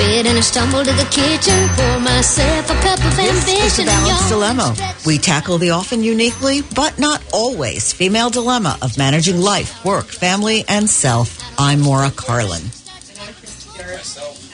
bed and I stumble to the kitchen. Pour myself a cup of This ambition. is the Balanced Dilemma. We tackle the often uniquely, but not always, female dilemma of managing life, work, family, and self. I'm Maura Carlin.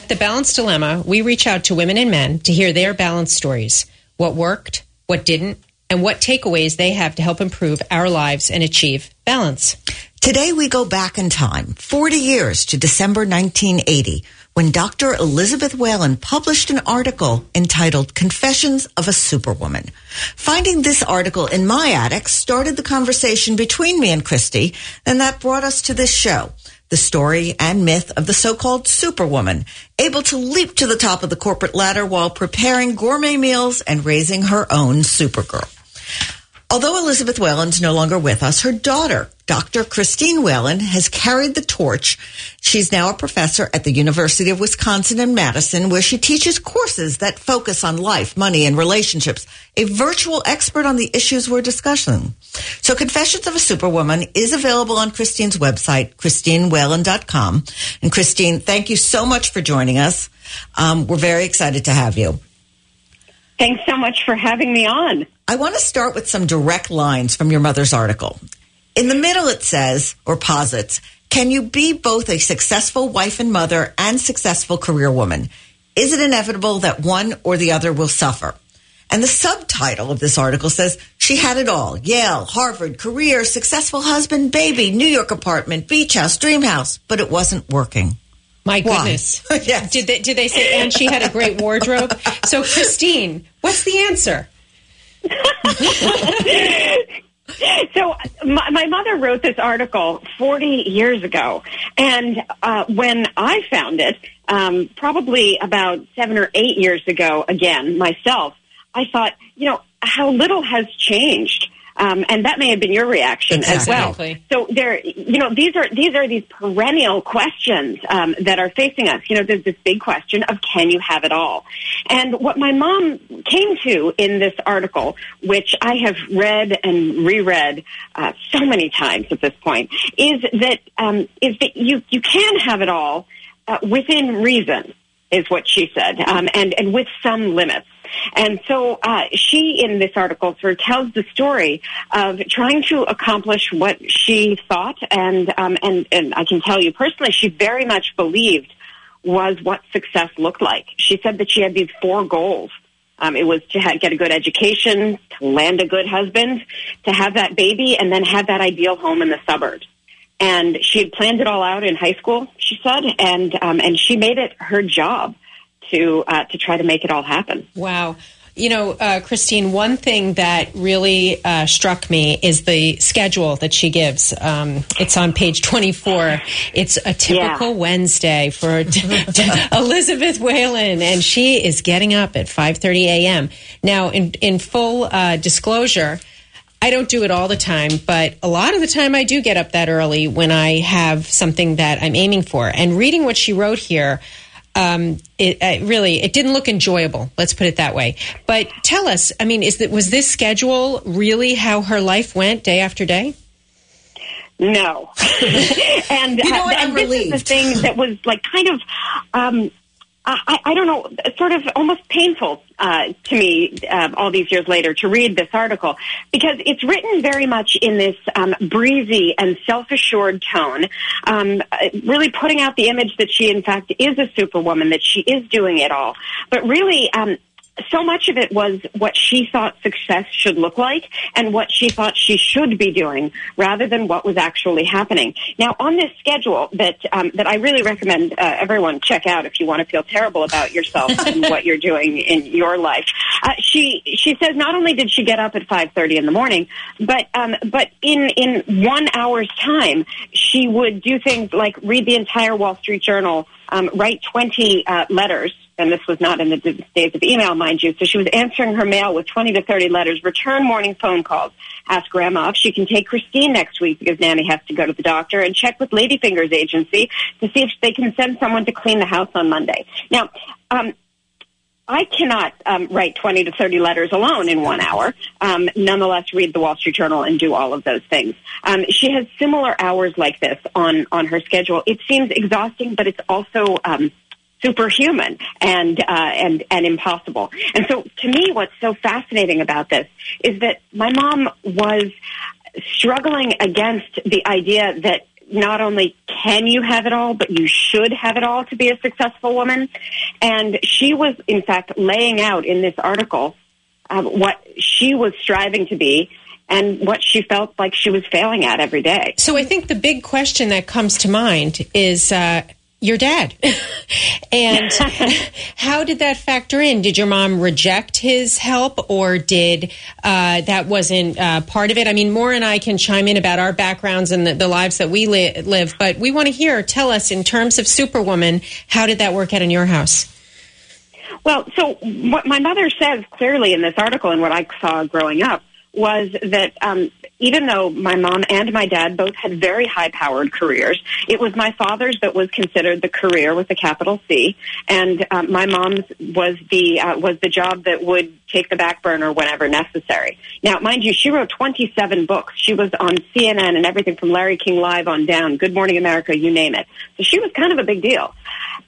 The Balanced Dilemma, we reach out to women and men to hear their balance stories what worked, what didn't, and what takeaways they have to help improve our lives and achieve balance. Today we go back in time, 40 years to December 1980, when Dr. Elizabeth Whelan published an article entitled Confessions of a Superwoman. Finding this article in my attic started the conversation between me and Christy, and that brought us to this show. The story and myth of the so-called superwoman, able to leap to the top of the corporate ladder while preparing gourmet meals and raising her own supergirl. Although Elizabeth Whelan's no longer with us, her daughter, Dr. Christine Whalen, has carried the torch. She's now a professor at the University of Wisconsin in Madison, where she teaches courses that focus on life, money, and relationships, a virtual expert on the issues we're discussing. So Confessions of a Superwoman is available on Christine's website, christinewhelan.com. And Christine, thank you so much for joining us. Um, we're very excited to have you. Thanks so much for having me on. I want to start with some direct lines from your mother's article. In the middle, it says, or posits, can you be both a successful wife and mother and successful career woman? Is it inevitable that one or the other will suffer? And the subtitle of this article says, she had it all. Yale, Harvard, career, successful husband, baby, New York apartment, beach house, dream house, but it wasn't working. My goodness. Yes. Did they, did they say, and she had a great wardrobe? So, Christine, what's the answer? So, my, my mother wrote this article 40 years ago. And uh, when I found it, um, probably about seven or eight years ago, again, myself, I thought, you know, how little has changed. Um, and that may have been your reaction as well. So there, you know, these are these are these perennial questions um, that are facing us. You know, there's this big question of can you have it all? And what my mom came to in this article, which I have read and reread uh, so many times at this point, is that um, is that you you can have it all uh, within reason, is what she said, um, and and with some limits. And so uh, she, in this article, sort of tells the story of trying to accomplish what she thought, and um, and and I can tell you personally, she very much believed was what success looked like. She said that she had these four goals. Um, it was to ha- get a good education, to land a good husband, to have that baby, and then have that ideal home in the suburbs. And she had planned it all out in high school, she said, and um, and she made it her job to uh, to try to make it all happen. Wow. You know, uh, Christine, one thing that really uh, struck me is the schedule that she gives. Um, it's on page 24. It's a typical Yeah. Wednesday for Elizabeth Whelan, and she is getting up at 5.30 a.m. Now, in, in full uh, disclosure, I don't do it all the time, but a lot of the time I do get up that early when I have something that I'm aiming for. And reading what she wrote here, um, it uh, really it didn't look enjoyable. Let's put it that way. But tell us, I mean, is that was this schedule really how her life went day after day? No, and You know what? and I'm this is the thing that was like kind of. Um, I, I don't know, sort of almost painful uh, to me uh, all these years later to read this article because it's written very much in this um, breezy and self-assured tone, um, really putting out the image that she, in fact, is a superwoman, that she is doing it all. But really, um, so much of it was what she thought success should look like and what she thought she should be doing rather than what was actually happening. Now, on this schedule that um, that I really recommend uh, everyone check out if you want to feel terrible about yourself and what you're doing in your life, uh, she she says not only did she get up at five thirty in the morning, but um, but in in one hour's time she would do things like read the entire Wall Street Journal, um, write twenty uh, letters and this was not in the days of email, mind you. So she was answering her mail with 20 to 30 letters, return morning phone calls, ask grandma if she can take Christine next week because Nanny has to go to the doctor, and check with Ladyfinger's agency to see if they can send someone to clean the house on Monday. Now, um, I cannot um, write 20 to 30 letters alone in one hour. Um, nonetheless, read the Wall Street Journal and do all of those things. Um, she has similar hours like this on, on her schedule. It seems exhausting, but it's also um, superhuman and uh, and and impossible. And so, to me, what's so fascinating about this is that my mom was struggling against the idea that not only can you have it all, but you should have it all to be a successful woman. And she was, in fact, laying out in this article um, what she was striving to be and what she felt like she was failing at every day. So I think the big question that comes to mind is uh, your dad. and how did that factor in? Did your mom reject his help or did uh, that wasn't uh, part of it? I mean, Maura and I can chime in about our backgrounds and the, the lives that we li- live, but we want to hear, tell us in terms of Superwoman, how did that work out in your house? Well, so what my mother says clearly in this article and what I saw growing up was that um, even though my mom and my dad both had very high powered careers, it was my father's that was considered the career with a capital C, and um, my mom's was the uh, was the job that would take the back burner whenever necessary. Now, mind you, she wrote 27 books. She was on CNN and everything from Larry King Live on down, Good Morning America, you name it. So she was kind of a big deal,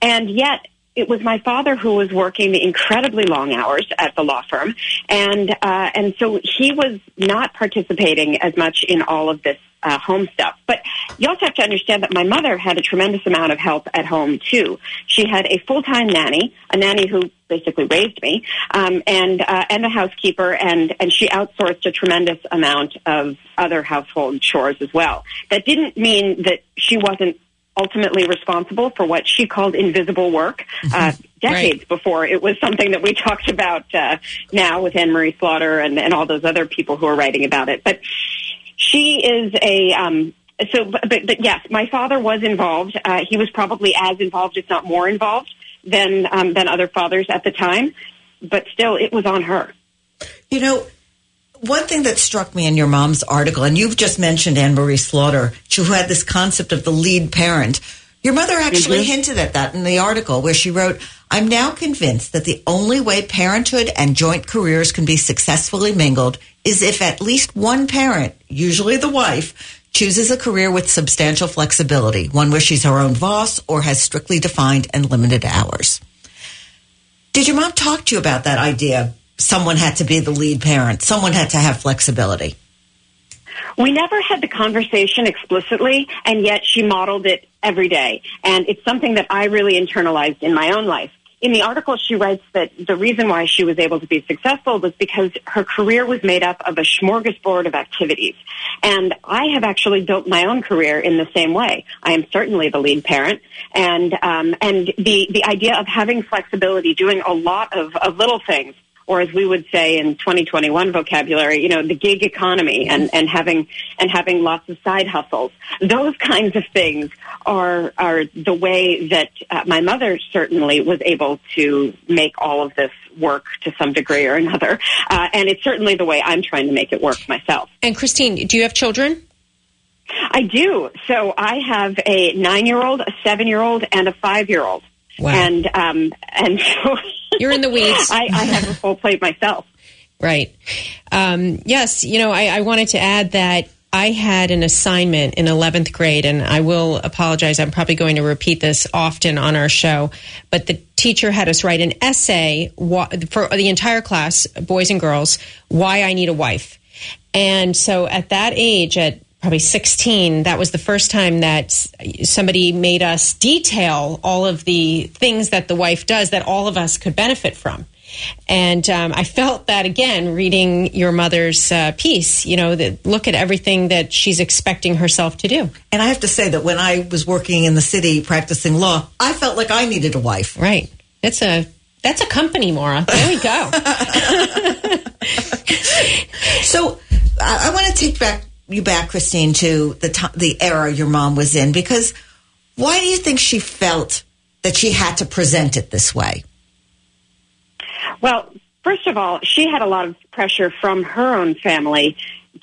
and yet it was my father who was working incredibly long hours at the law firm, and uh, and so he was not participating as much in all of this uh, home stuff. But you also have to understand that my mother had a tremendous amount of help at home too. She had a full time nanny, a nanny who basically raised me, um, and uh, and a housekeeper, and and she outsourced a tremendous amount of other household chores as well. That didn't mean that she wasn't ultimately responsible for what she called invisible work uh, mm-hmm. decades right. before it was something that we talked about uh, now with Anne Marie Slaughter and, and all those other people who are writing about it. But she is a um, so, but, but, yes, my father was involved. Uh, he was probably as involved, if not more involved, than um, than other fathers at the time. But still, it was on her. You know, one thing that struck me in your mom's article, and you've just mentioned Anne Marie Slaughter, who had this concept of the lead parent. Your mother actually mm-hmm. hinted at that in the article where she wrote, I'm now convinced that the only way parenthood and joint careers can be successfully mingled is if at least one parent, usually the wife, chooses a career with substantial flexibility, one where she's her own boss or has strictly defined and limited hours. Did your mom talk to you about that idea someone had to be the lead parent. Someone had to have flexibility. We never had the conversation explicitly, and yet she modeled it every day. And it's something that I really internalized in my own life. In the article, she writes that the reason why she was able to be successful was because her career was made up of a smorgasbord of activities. And I have actually built my own career in the same way. I am certainly the lead parent, and um, and the the idea of having flexibility, doing a lot of, of little things or as we would say in 2021 vocabulary, you know, the gig economy and, and having and having lots of side hustles. Those kinds of things are are the way that uh, my mother certainly was able to make all of this work to some degree or another, uh, and it's certainly the way I'm trying to make it work myself. And Christine, do you have children? I do. So I have a nine-year-old, a seven-year-old, and a five-year-old. Wow. And um, and so you're in the weeds. I, I have a full plate myself. Right. Um, yes. You know, I, I wanted to add that I had an assignment in 11th grade, and I will apologize. I'm probably going to repeat this often on our show, but the teacher had us write an essay for the entire class, boys and girls, why I need a wife. And so at that age, at probably 16, that was the first time that somebody made us detail all of the things that the wife does that all of us could benefit from. And um, I felt that again reading your mother's uh, piece, you know, that look at everything that she's expecting herself to do. And I have to say that when I was working in the city practicing law, I felt like I needed a wife. Right. It's a that's a company, Maura. There we go. so I, I want to take back you back, Christine, to the t- the era your mom was in because why do you think she felt that she had to present it this way? Well, first of all, she had a lot of pressure from her own family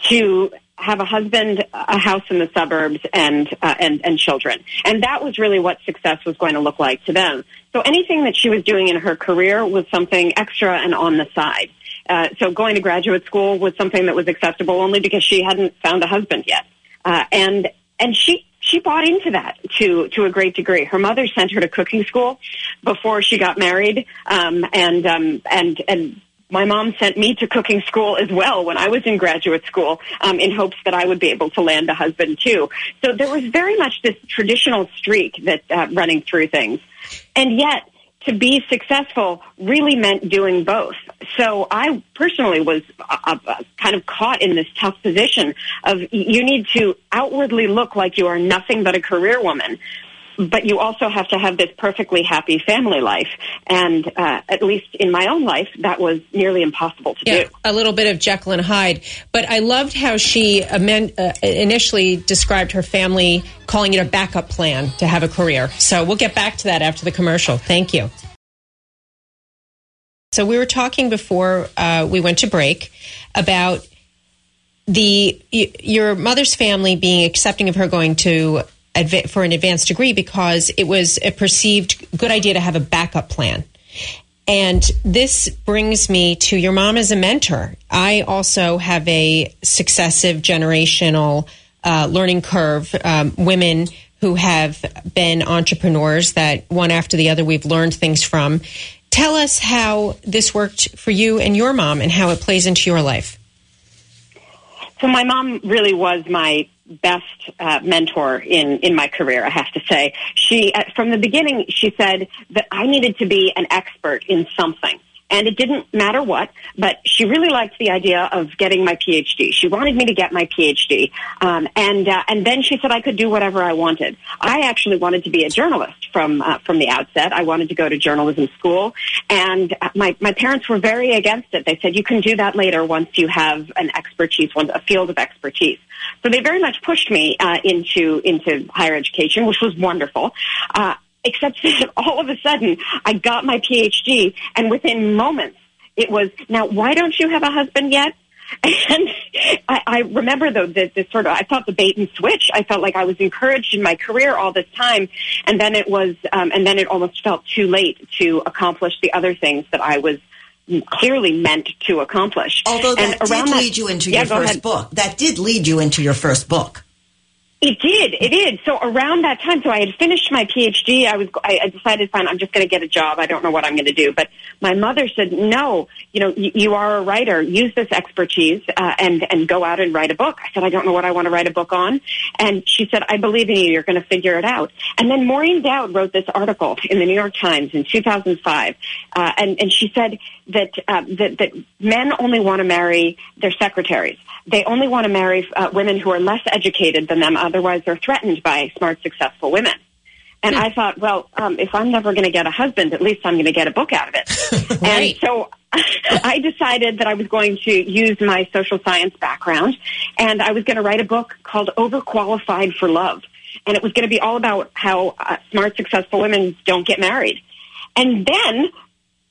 to have a husband, a house in the suburbs, and uh, and and children, and that was really what success was going to look like to them. So anything that she was doing in her career was something extra and on the side. Uh, so going to graduate school was something that was acceptable only because she hadn't found a husband yet. Uh, and and she she bought into that to to a great degree. Her mother sent her to cooking school before she got married, um, and um, and and my mom sent me to cooking school as well when I was in graduate school um, in hopes that I would be able to land a husband too. So there was very much this traditional streak that uh, running through things, and yet to be successful really meant doing both. So I personally was uh, uh, kind of caught in this tough position of you need to outwardly look like you are nothing but a career woman, but you also have to have this perfectly happy family life. And uh, at least in my own life, that was nearly impossible to yeah, do. A little bit of Jekyll and Hyde. But I loved how she amend, uh, initially described her family calling it a backup plan to have a career. So we'll get back to that after the commercial. Thank you. So we were talking before uh, we went to break about the your mother's family being accepting of her going to for an advanced degree because it was a perceived good idea to have a backup plan. And this brings me to your mom as a mentor. I also have a successive generational uh, learning curve, um, women who have been entrepreneurs that one after the other we've learned things from. Tell us how this worked for you and your mom and how it plays into your life. So my mom really was my best uh, mentor in in my career. I have to say, she uh, from the beginning she said that I needed to be an expert in something. And it didn't matter what, but she really liked the idea of getting my PhD. She wanted me to get my PhD, um, and uh, and then she said I could do whatever I wanted. I actually wanted to be a journalist from uh, from the outset. I wanted to go to journalism school, and uh, my my parents were very against it. They said you can do that later once you have an expertise, one a field of expertise. So they very much pushed me uh, into into higher education, which was wonderful. Uh, except that all of a sudden I got my PhD and within moments it was, now why don't you have a husband yet? And I, I remember though that this sort of, I thought the bait and switch. I felt like I was encouraged in my career all this time. And then it was, um, and then it almost felt too late to accomplish the other things that I was clearly meant to accomplish. Although that and did lead you into yeah, your first ahead. book. That did lead you into your first book. It did. It did. So around that time, so I had finished my PhD. I was. I, decided, fine, I'm just going to get a job. I don't know what I'm going to do. But my mother said, no. You know, y- you are a writer. Use this expertise uh, and and go out and write a book. I said, I don't know what I want to write a book on. And she said, I believe in you. You're going to figure it out. And then Maureen Dowd wrote this article in the New York Times in 2005, uh, and and she said that uh, that that men only want to marry their secretaries. They only want to marry uh, women who are less educated than them. Otherwise, they're threatened by smart, successful women. And I thought, well, um, if I'm never going to get a husband, at least I'm going to get a book out of it. Right. And so I decided that I was going to use my social science background and I was going to write a book called Overqualified for Love. And it was going to be all about how uh, smart, successful women don't get married. And then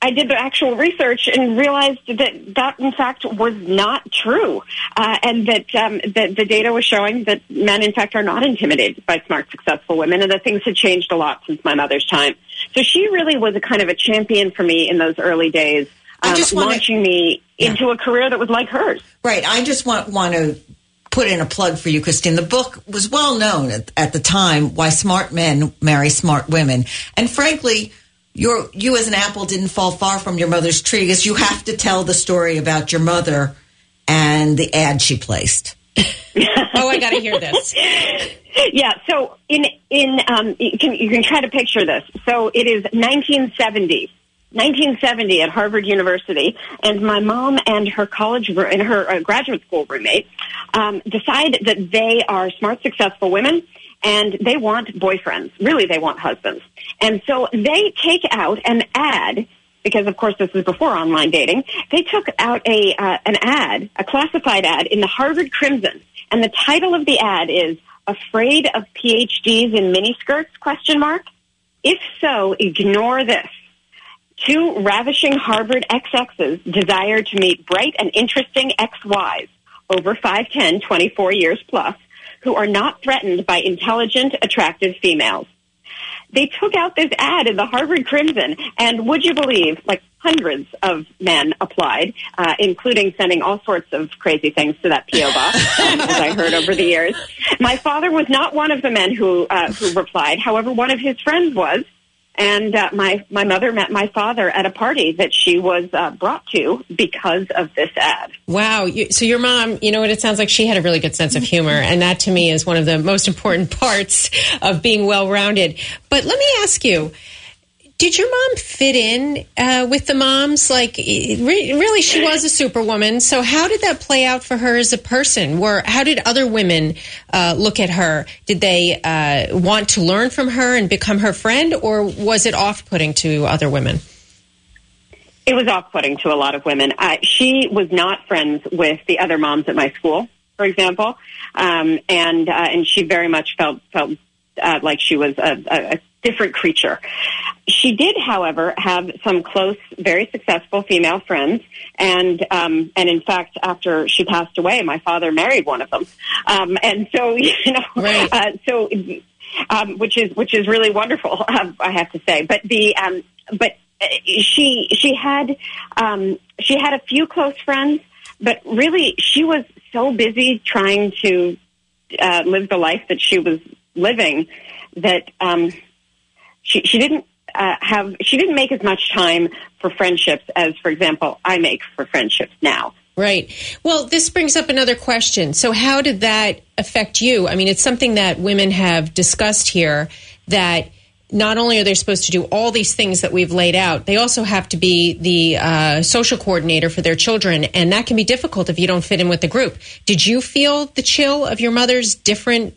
I did the actual research and realized that that in fact was not true, uh, and that um, that the data was showing that men in fact are not intimidated by smart, successful women, and that things had changed a lot since my mother's time. So she really was a kind of a champion for me in those early days, I um, just wanna- launching me into a career that was like hers. Right. I just want want to put in a plug for you, Christine. The book was well known at, at the time why smart men marry smart women, and frankly. Your, you as an apple didn't fall far from your mother's tree because you have to tell the story about your mother and the ad she placed. Oh, I got to hear this. Yeah. So in in um, you can you can try to picture this. So it is 1970. 1970 at Harvard University, and my mom and her college roo- and her uh, graduate school roommate um, decide that they are smart, successful women, and they want boyfriends. Really, they want husbands. And so they take out an ad because of course this was before online dating. They took out a uh, an ad, a classified ad in the Harvard Crimson, and the title of the ad is "Afraid of PhDs in miniskirts?" Question mark. If so, ignore this. Two ravishing Harvard XXs desire to meet bright and interesting XYs over 5'10, 24 years plus, who are not threatened by intelligent, attractive females they took out this ad in the Harvard Crimson, and would you believe, like hundreds of men applied, uh, including sending all sorts of crazy things to that PO box, as I heard over the years. My father was not one of the men who uh, who replied. However, one of his friends was, and uh, my my mother met my father at a party that she was uh, brought to because of this ad. Wow. You, so your mom, you know what? It sounds like she had a really good sense of humor, and that to me is one of the most important parts of being well rounded. But let me ask you. Did your mom fit in uh, with the moms? Like, re- really, she was a superwoman. So, how did that play out for her as a person? Where, how did other women uh, look at her? Did they uh, want to learn from her and become her friend, or was it off-putting to other women? It was off-putting to a lot of women. Uh, she was not friends with the other moms at my school, for example, um, and uh, and she very much felt felt uh, like she was a, a, a different creature. She did, however, have some close, very successful female friends, and um, and in fact, after she passed away, my father married one of them, um, and so you know, Right. uh, so um, which is which is really wonderful, um, I have to say. But the um, but uh, she she had um, she had a few close friends, but really she was so busy trying to uh, live the life that she was living that um, she she didn't uh, have she didn't make as much time for friendships as, for example, I make for friendships now. Right. Well, this brings up another question. So, how did that affect you? I mean, it's something that women have discussed here that not only are they supposed to do all these things that we've laid out, they also have to be the uh, social coordinator for their children. And that can be difficult if you don't fit in with the group. Did you feel the chill of your mother's different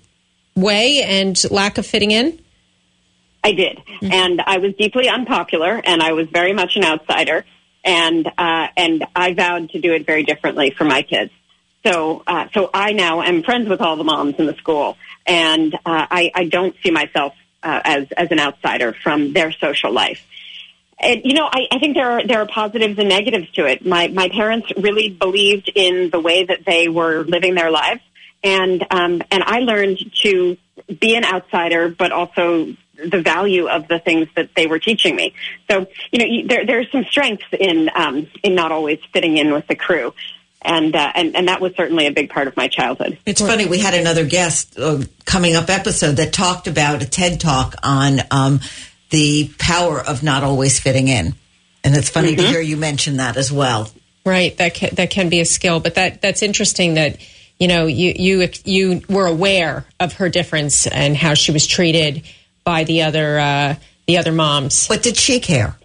way and lack of fitting in? I did, and I was deeply unpopular, and I was very much an outsider, and uh, and I vowed to do it very differently for my kids. So, uh, so I now am friends with all the moms in the school, and uh, I, I don't see myself uh, as as an outsider from their social life. And, you know, I, I think there are there are positives and negatives to it. My my parents really believed in the way that they were living their lives, and um, and I learned to be an outsider, but also the value of the things that they were teaching me. So, you know, you- there there's some strengths in um, in not always fitting in with the crew, and uh, and and that was certainly a big part of my childhood. It's funny. We had another guest uh, coming up episode that talked about a TED talk on um, the power of not always fitting in, and it's funny to hear you mention that as well. Right, that can, that can be a skill, but that that's interesting that you know you you you were aware of her difference and how she was treated by the other uh, the other moms. But did she care?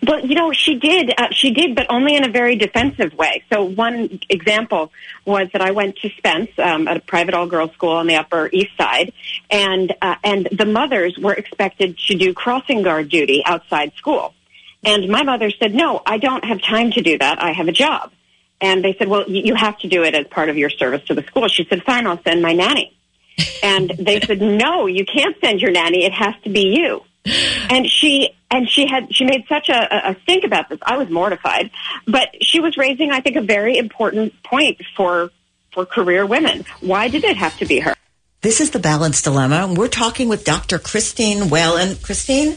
But you know, she did. Uh, she did, but only in a very defensive way. So one example was that I went to Spence um, at a private all-girls school on the Upper East Side, and uh, and the mothers were expected to do crossing guard duty outside school, and my mother said, "No, I don't have time to do that. I have a job." And they said, "Well, you have to do it as part of your service to the school." She said, "Fine, I'll send my nanny." And they said, "No, you can't send your nanny. It has to be you." and she and she had she made such a, a stink about this. I was mortified, but she was raising, I think, a very important point for for career women. Why did it have to be her? This is the balance dilemma, we're talking with Dr. Christine Whelan. Christine,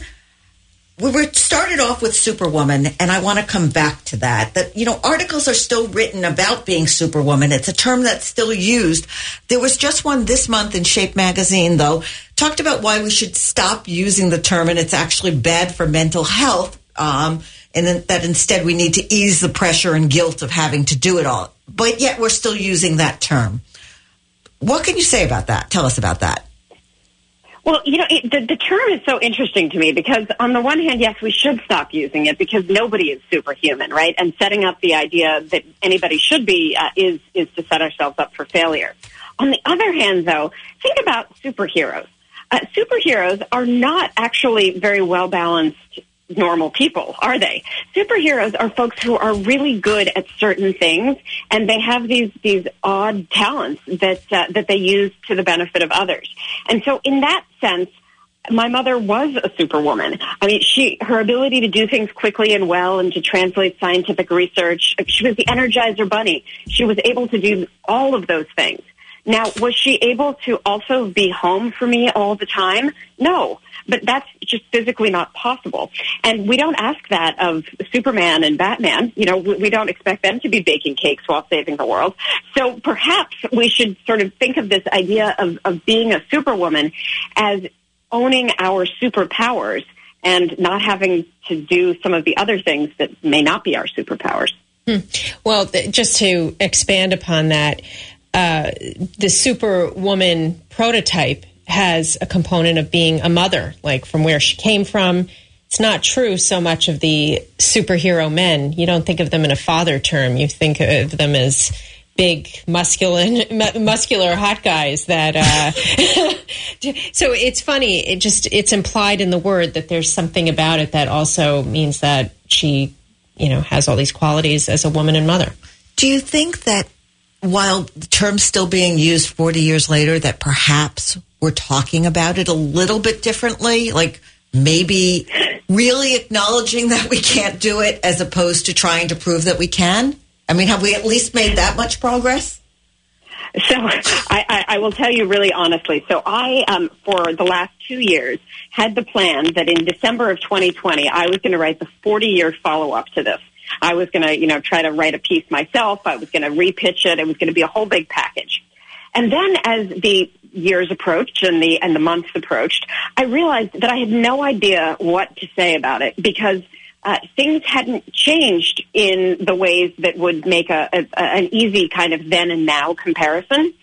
we were started off with Superwoman, and I want to come back to that. That you know, articles are still written about being Superwoman. It's a term that's still used. There was just one this month in Shape magazine, though, talked about why we should stop using the term, and it's actually bad for mental health. Um, and that instead we need to ease the pressure and guilt of having to do it all. But yet we're still using that term. What can you say about that? Tell us about that. Well, you know, it, the, the term is so interesting to me because on the one hand, yes, we should stop using it because nobody is superhuman, right? And setting up the idea that anybody should be uh, is is to set ourselves up for failure. On the other hand, though, think about superheroes. Uh, superheroes are not actually very well balanced normal people, are they? Superheroes are folks who are really good at certain things, and they have these these odd talents that uh, that they use to the benefit of others. And so, in that sense, my mother was a superwoman. I mean, she her ability to do things quickly and well, and to translate scientific research. She was the Energizer Bunny. She was able to do all of those things. Now, was she able to also be home for me all the time? No, but that's just physically not possible. And we don't ask that of Superman and Batman. You know, we, don't expect them to be baking cakes while saving the world. So perhaps we should sort of think of this idea of, of being a superwoman as owning our superpowers and not having to do some of the other things that may not be our superpowers. Hmm. Well, th- just to expand upon that, uh, the superwoman prototype has a component of being a mother, like from where she came from. It's not true so much of the superhero men. You don't think of them in a father term. You think of them as big, muscular, muscular hot guys that. Uh, so it's funny. It just it's implied in the word that there's something about it that also means that she, you know, has all these qualities as a woman and mother. Do you think that while the term's still being used 40 years later, that perhaps we're talking about it a little bit differently? Like maybe really acknowledging that we can't do it as opposed to trying to prove that we can? I mean, have we at least made that much progress? So I, I, I will tell you really honestly. So I, um, for the last two years, had the plan that in December of 2020, I was going to write the 40 year follow up to this. I was going to, you know, try to write a piece myself. I was going to repitch it. It was going to be a whole big package. And then as the years approached and the and the months approached, I realized that I had no idea what to say about it because uh, things hadn't changed in the ways that would make a, a, an easy kind of then and now comparison.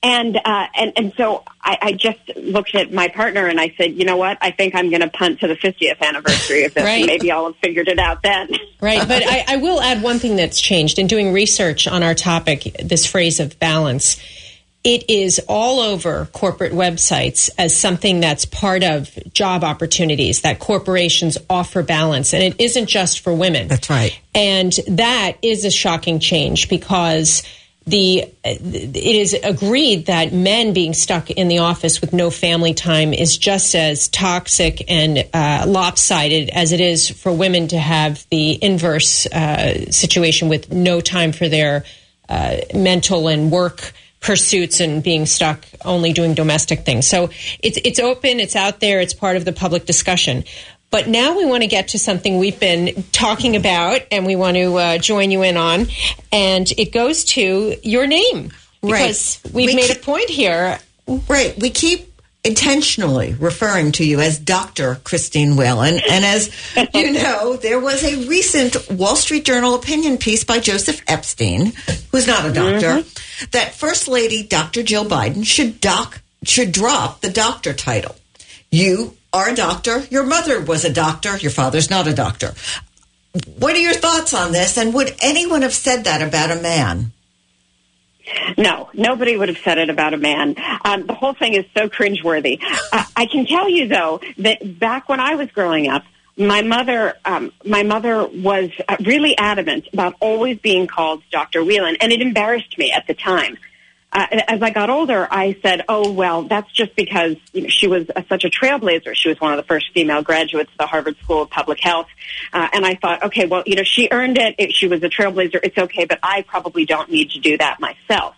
And uh, and and so I, I just looked at my partner and I said, you know what? I think I'm going to punt to the 50th anniversary of this. right. Maybe I'll have figured it out then. Right, but I, I will add one thing that's changed in doing research on our topic. This phrase of balance it is all over corporate websites as something that's part of job opportunities that corporations offer balance and it isn't just for women That's right. and that is a shocking change because the it is agreed that men being stuck in the office with no family time is just as toxic and uh, lopsided as it is for women to have the inverse uh, situation with no time for their uh, mental and work pursuits and being stuck only doing domestic things. So it's it's open, it's out there, it's part of the public discussion. But now we want to get to something we've been talking about and we want to uh, join you in on. And it goes to your name. Because Right. we've We made keep- a point here. Right. We keep intentionally referring to you as Dr. Christine Whelan. And as you know, there was a recent Wall Street Journal opinion piece by Joseph Epstein, who's not a doctor, that First Lady Dr. Jill Biden should doc should drop the doctor title. You are a doctor. Your mother was a doctor. Your father's not a doctor. What are your thoughts on this? And would anyone have said that about a man? No, nobody would have said it about a man. Um, the whole thing is so cringeworthy. Uh, I can tell you though that back when I was growing up, my mother, um, my mother was uh, really adamant about always being called Dr. Whelan, and it embarrassed me at the time. Uh, as I got older, I said, "Oh well, that's just because you know, she was a, such a trailblazer. She was one of the first female graduates of the Harvard School of Public Health." Uh, and I thought, "Okay, well, you know, she earned it. it. She was a trailblazer. It's okay, but I probably don't need to do that myself."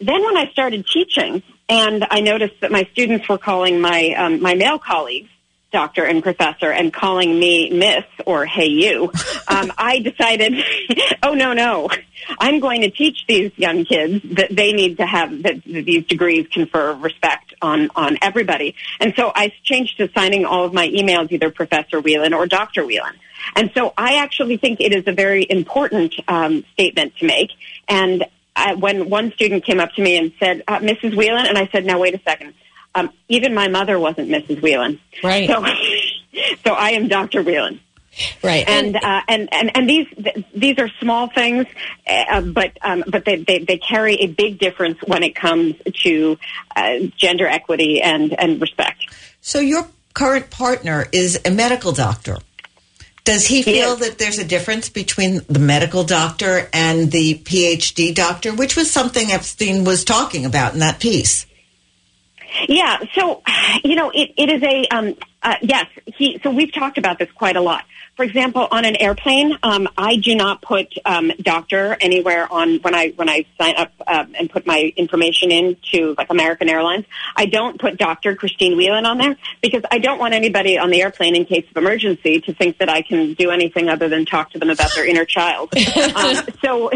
Then, when I started teaching, and I noticed that my students were calling my um, my male colleagues doctor and professor and calling me miss or hey you um, i decided oh no no. I'm going to teach these young kids that they need to have that, that these degrees confer respect on on everybody. And so i changed to signing all of my emails either professor whelan or dr whelan. And so i actually think it is a very important um, statement to make. And I, when one student came up to me and said uh, mrs whelan and i said now wait a second um, even my mother wasn't Mrs. Whelan. Right. So, so I am Dr. Whelan. Right. And, uh, and, and, and these, th- these are small things, uh, but, um, but they, they, they carry a big difference when it comes to, uh, gender equity and, and respect. So your current partner is a medical doctor. Does he feel is. that there's a difference between the medical doctor and the PhD doctor, which was something Epstein was talking about in that piece? Yeah. So, you know, it, it is a, um, uh, yes, he, so we've talked about this quite a lot. for example, on an airplane, um, I do not put um, doctor anywhere on when I when I sign up um, and put my information in to like American Airlines. I don't put Doctor Christine Whelan on there because I don't want anybody on the airplane in case of emergency to think that I can do anything other than talk to them about their inner child. um, so,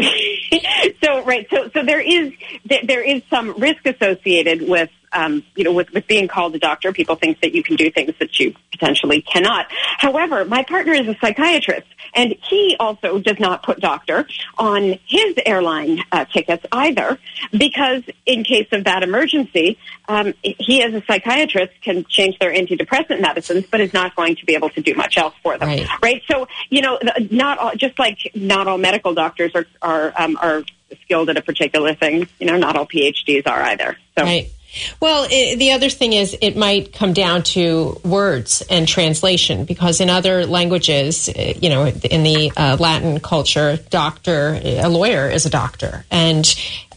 so right, so so there is there is some risk associated with um, you know, with, with being called a doctor, people think that you can do things that you potentially cannot. However, my partner is a psychiatrist, and he also does not put doctor on his airline uh, tickets either, because in case of that emergency, um, he as a psychiatrist can change their antidepressant medicines, but is not going to be able to do much else for them. Right. right? So, you know, not all, just like not all medical doctors are are um, are skilled at a particular thing. You know, not all PhDs are either. So. Right. Well, it, the other thing is it might come down to words and translation because in other languages, uh, you know, in the uh, Latin culture, doctor, a lawyer is a doctor. And,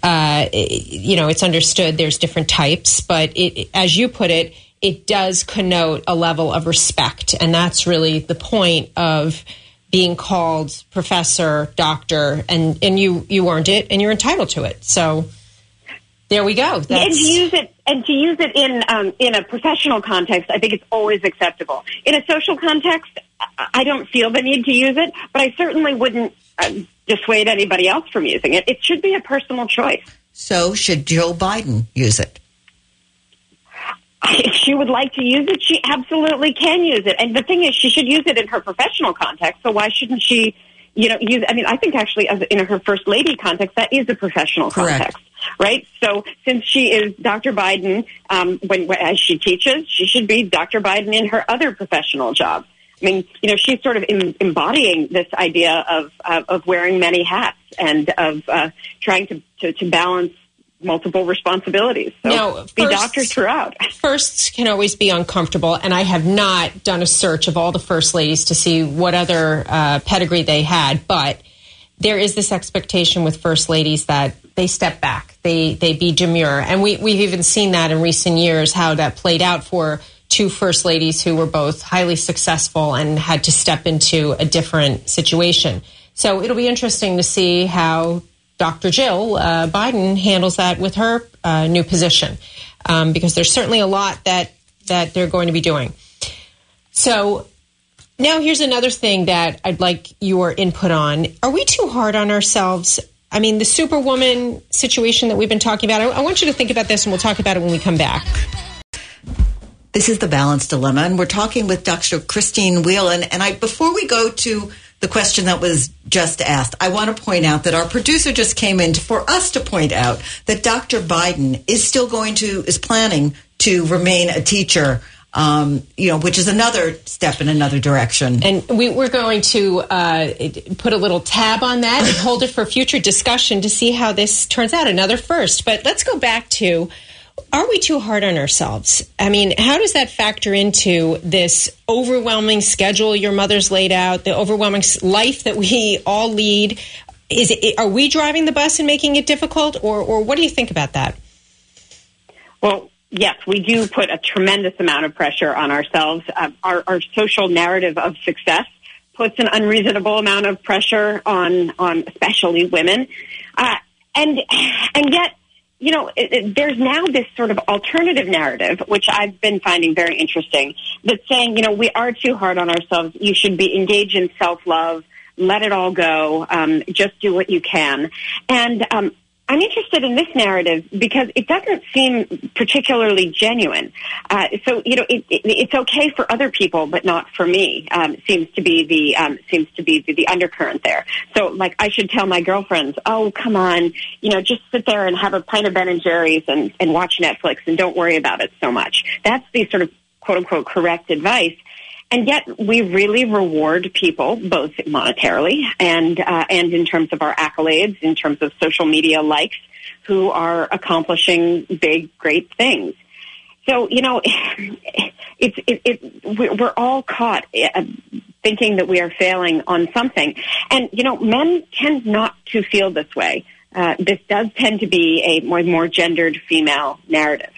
uh, you know, it's understood there's different types, but it, as you put it, it does connote a level of respect. And that's really the point of being called professor, doctor, and, and you, you earned it and you're entitled to it. So, there we go. That's... And to use it and to use it in um, in a professional context, I think it's always acceptable. In a social context, I don't feel the need to use it, but I certainly wouldn't uh, dissuade anybody else from using it. It should be a personal choice. So, should Joe Biden use it? If she would like to use it, she absolutely can use it. And the thing is, she should use it in her professional context. So why shouldn't she? You know, use. I mean, I think actually, as in her first lady context, that is a professional Correct. context right? So since she is Dr. Biden, um, when, as she teaches, she should be Dr. Biden in her other professional job. I mean, you know, she's sort of em- embodying this idea of uh, of wearing many hats and of uh, trying to, to, to balance multiple responsibilities. So now, be doctors throughout. Firsts can always be uncomfortable, and I have not done a search of all the first ladies to see what other uh, pedigree they had, but there is this expectation with first ladies that they step back, they they be demure, and we we've even seen that in recent years how that played out for two first ladies who were both highly successful and had to step into a different situation. So it'll be interesting to see how Dr. Jill uh, Biden handles that with her uh, new position, um, because there's certainly a lot that that they're going to be doing. So now here's another thing that I'd like your input on. Are we too hard on ourselves? I mean, the superwoman situation that we've been talking about, I, I want you to think about this and we'll talk about it when we come back. This is the balance dilemma, and we're talking with Dr. Christine Whelan. And I, before we go to the question that was just asked, I want to point out that our producer just came in for us to point out that Dr. Biden is still going to is planning to remain a teacher. Um, you know, which is another step in another direction. And we, are going to uh, put a little tab on that and hold it for future discussion to see how this turns out. Another first. But let's go back to are we too hard on ourselves? I mean, how does that factor into this overwhelming schedule your mother's laid out, the overwhelming life that we all lead? Is it, are we driving the bus and making it difficult, or, or what do you think about that? Well, yes, we do put a tremendous amount of pressure on ourselves. Uh, our, our social narrative of success puts an unreasonable amount of pressure on on especially women, uh, and and yet you know, it, it, there's now this sort of alternative narrative, which I've been finding very interesting, that's saying, you know, we are too hard on ourselves. You should be engaged in self love. Let it all go. Um, just do what you can. And um, I'm interested in this narrative because it doesn't seem particularly genuine. Uh, so you know, it, it, it's okay for other people, but not for me. Um, seems to be the um, seems to be the, the, undercurrent there. So like, I should tell my girlfriends, "Oh, come on, you know, just sit there and have a pint of Ben and Jerry's and, and watch Netflix and don't worry about it so much." That's the sort of quote unquote correct advice. And yet, we really reward people both monetarily and uh, and in terms of our accolades, in terms of social media likes, who are accomplishing big, great things. So you know, it's it, it, we're all caught uh, thinking that we are failing on something, and you know, men tend not to feel this way. Uh, this does tend to be a more more gendered female narrative.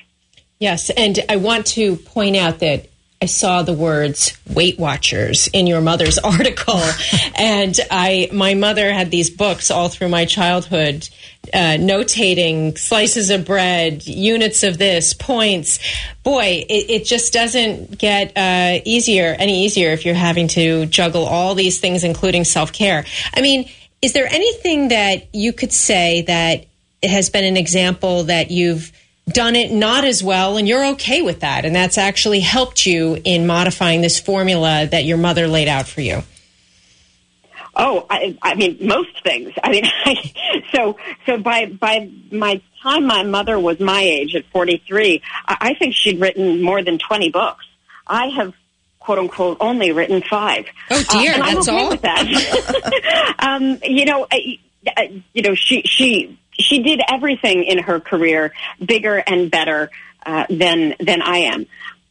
Yes, and I want to point out that I saw the words Weight Watchers in your mother's article, and I my mother had these books all through my childhood, uh, notating slices of bread, units of this, points. Boy, it, it just doesn't get uh, easier any easier if you're having to juggle all these things, including self care. I mean, is there anything that you could say that has been an example that you've done it not as well and you're okay with that. And that's actually helped you in modifying this formula that your mother laid out for you. Oh i, I mean most things. I mean I, so so by by my time my mother was my age at 43 I, I think she'd written more than 20 books. I have quote unquote only written five. Oh dear uh, that's I'm okay all. with that. Um you know I, I, you know she she she did everything in her career bigger and better uh, than than I am.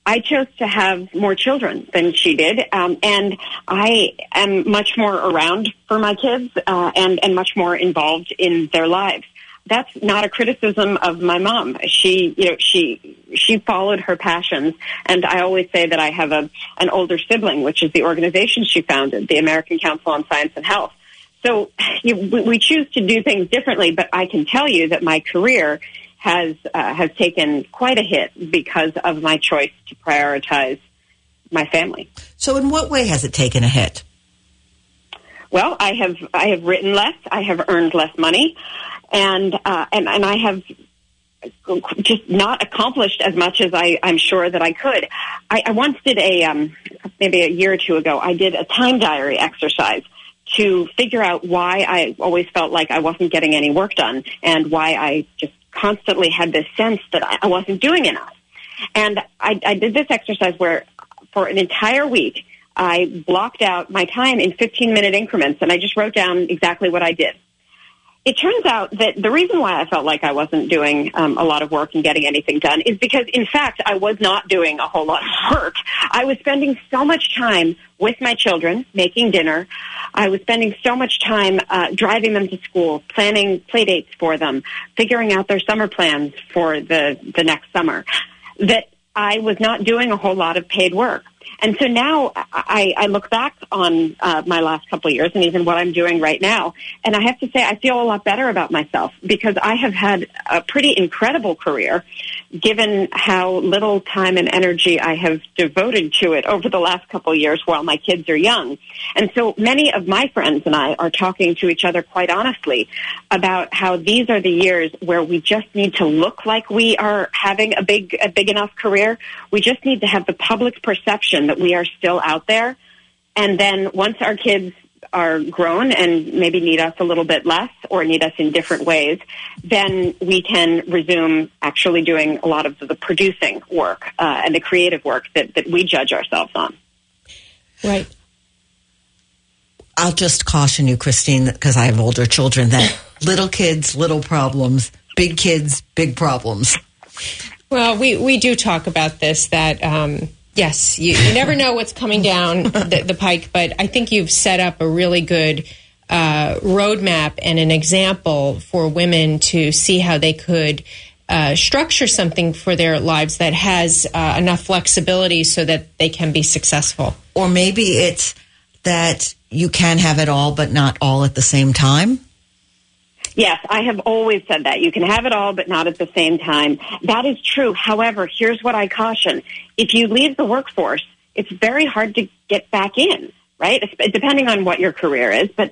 I chose to have more children than she did, um, and I am much more around for my kids uh, and and much more involved in their lives. That's not a criticism of my mom. She, you know, she she followed her passions, and I always say that I have a an older sibling, which is the organization she founded, the American Council on Science and Health so you, we choose to do things differently, but I can tell you that my career has uh, has taken quite a hit because of my choice to prioritize my family. So, in what way has it taken a hit? Well, I have I have written less, I have earned less money, and uh, and and I have just not accomplished as much as I, I'm sure that I could. I, I once did a um, maybe a year or two ago. I did a time diary exercise to figure out why I always felt like I wasn't getting any work done and why I just constantly had this sense that I wasn't doing enough. And I, I did this exercise where for an entire week, I blocked out my time in 15 minute increments and I just wrote down exactly what I did it turns out that the reason why I felt like I wasn't doing um, a lot of work and getting anything done is because, in fact, I was not doing a whole lot of work. I was spending so much time with my children, making dinner. I was spending so much time uh, driving them to school, planning play dates for them, figuring out their summer plans for the, the next summer, that I was not doing a whole lot of paid work. And so now I, I look back on uh, my last couple of years and even what I'm doing right now, and I have to say I feel a lot better about myself because I have had a pretty incredible career given how little time and energy I have devoted to it over the last couple of years while my kids are young. And so many of my friends and I are talking to each other quite honestly about how these are the years where we just need to look like we are having a big, a big enough career. We just need to have the public perception that we are still out there. And then once our kids are grown and maybe need us a little bit less or need us in different ways, then we can resume actually doing a lot of the producing work uh, and the creative work that, that we judge ourselves on. Right. I'll just caution you, Christine, because I have older children, that little kids, little problems, big kids, big problems. Well, we, we do talk about this that um, Yes, you, you never know what's coming down the, the, pike, but I think you've set up a really good uh, roadmap and an example for women to see how they could uh, structure something for their lives that has uh, enough flexibility so that they can be successful. Or maybe it's that you can have it all, but not all at the same time. Yes, I have always said that. You can have it all, but not at the same time. That is true. However, here's what I caution. If you leave the workforce, it's very hard to get back in, right? Depending on what your career is. But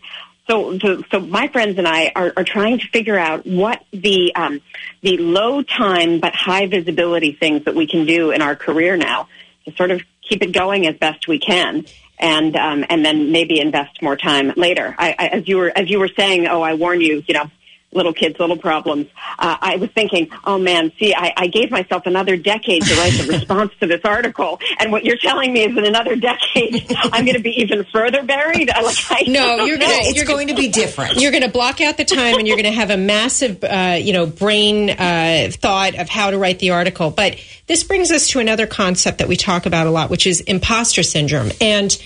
so, so, so my friends and I are, are trying to figure out what the, um, the low time but high visibility things that we can do in our career now to sort of keep it going as best we can and um, and then maybe invest more time later. I, I, as you were as you were saying, oh, I warn you, you know, little kids, little problems. Uh, I was thinking, oh man, see, I, I gave myself another decade to write the response to this article, and what you're telling me is in another decade, I'm going to be even further buried. I, like, I no, you're going it's going to be different. You're going to block out the time, and you're going to have a massive, uh, you know, brain uh, thought of how to write the article. But this brings us to another concept that we talk about a lot, which is imposter syndrome, and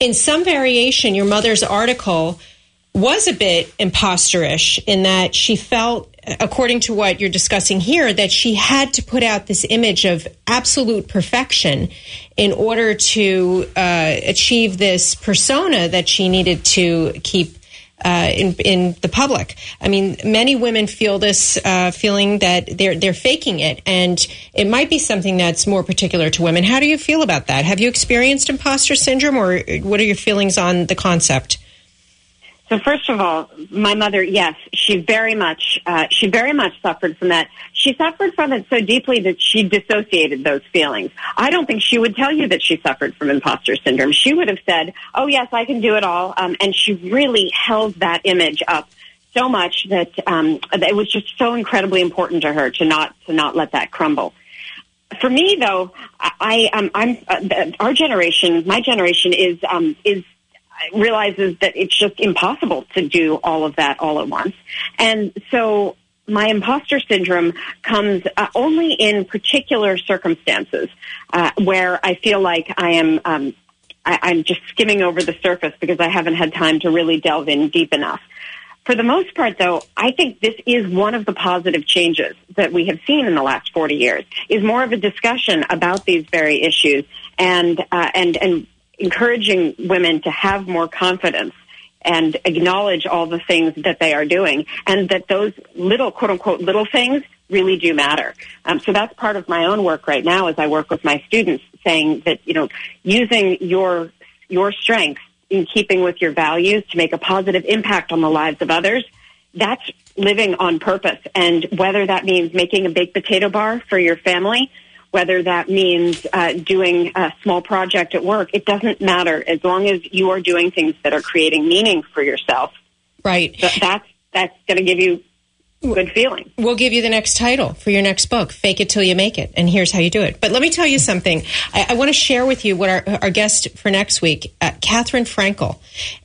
in some variation, your mother's article was a bit imposterish in that she felt according to what you're discussing here, that she had to put out this image of absolute perfection in order to uh, achieve this persona that she needed to keep uh, in in the public. I mean, many women feel this uh, feeling that they're they're faking it, and it might be something that's more particular to women. How do you feel about that? Have you experienced imposter syndrome, or what are your feelings on the concept? So first of all, my mother, yes, she very much, uh, she very much suffered from that. She suffered from it so deeply that she dissociated those feelings. I don't think she would tell you that she suffered from imposter syndrome. She would have said, "Oh yes, I can do it all," um, and she really held that image up so much that, um, that it was just so incredibly important to her to not to not let that crumble. For me, though, I, um, I'm uh, our generation, my generation is um, is realizes that it's just impossible to do all of that all at once. And so my imposter syndrome comes uh, only in particular circumstances uh, where I feel like I am um, I'm just skimming over the surface because I haven't had time to really delve in deep enough. For the most part, though, I think this is one of the positive changes that we have seen in the last 40 years. Is more of a discussion about these very issues and uh, and and encouraging women to have more confidence and acknowledge all the things that they are doing and that those little quote unquote little things really do matter. Um, so that's part of my own work right now as I work with my students saying that, you know, using your, your strengths in keeping with your values to make a positive impact on the lives of others, that's living on purpose. And whether that means making a baked potato bar for your family whether that means uh, doing a small project at work, it doesn't matter as long as you are doing things that are creating meaning for yourself. Right. So that's that's going to give you good feeling. We'll give you the next title for your next book, Fake It Till You Make It. And here's how you do it. But let me tell you something. I, I want to share with you what our, our guest for next week, uh, Katherine Frankel.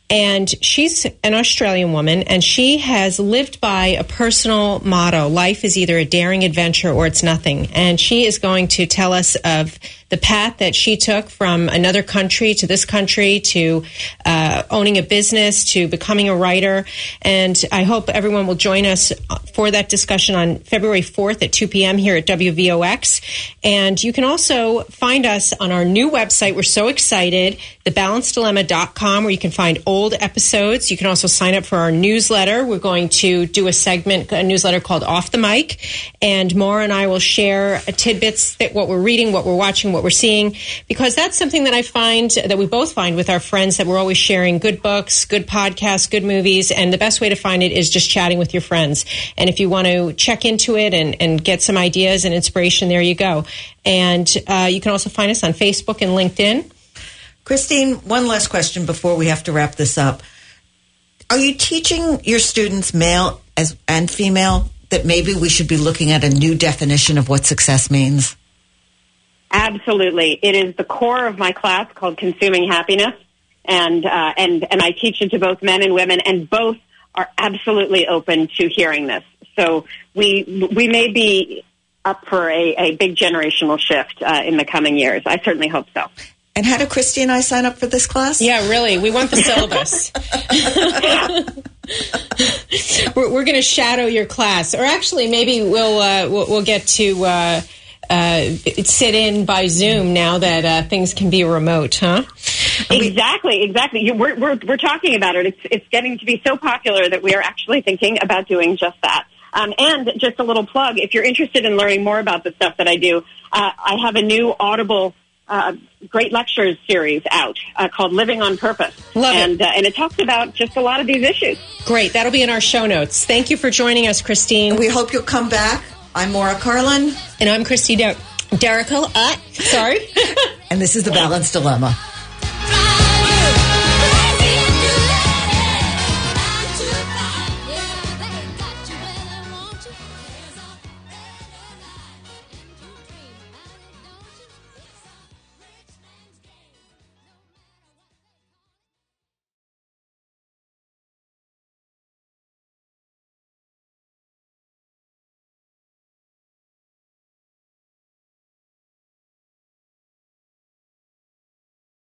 And she's an Australian woman, and she has lived by a personal motto life is either a daring adventure or it's nothing. And she is going to tell us of the path that she took from another country to this country to uh, owning a business to becoming a writer. And I hope everyone will join us for that discussion on February 4th at 2 p.m. here at WVOX. And you can also find us on our new website. We're so excited, thebalancedilemma.com, where you can find old episodes. You can also sign up for our newsletter. We're going to do a segment, a newsletter called Off the Mic. And Maura and I will share tidbits that what we're reading, what we're watching, what we're seeing, because that's something that I find that we both find with our friends that we're always sharing good books, good podcasts, good movies. And the best way to find it is just chatting with your friends. And if you want to check into it and, and get some ideas and inspiration, there you go. And uh, you can also find us on Facebook and LinkedIn. Christine, one last question before we have to wrap this up. Are you teaching your students, male as and female, that maybe we should be looking at a new definition of what success means? Absolutely, it is the core of my class called Consuming Happiness, and uh, and and I teach it to both men and women, and both are absolutely open to hearing this. So we we may be up for a, a big generational shift uh, in the coming years. I certainly hope so. And how do Christy and I sign up for this class? Yeah, really. We want the syllabus. we're, we're going to shadow your class, or actually, maybe we'll uh, we'll, we'll, get to uh, uh, sit in by Zoom now that uh, things can be remote, huh? Exactly, exactly. We're, we're we're talking about it. It's it's getting to be so popular that we are actually thinking about doing just that. Um, and just a little plug: if you're interested in learning more about the stuff that I do, uh, I have a new Audible uh, great lectures series out uh, called Living on Purpose. Love and, it. Uh, and it talks about just a lot of these issues. Great. That'll be in our show notes. Thank you for joining us, Christine. We hope you'll come back. I'm Maura Carlin. And I'm Christy Der- Derrico. Uh, sorry. and this is The Balanced Dilemma.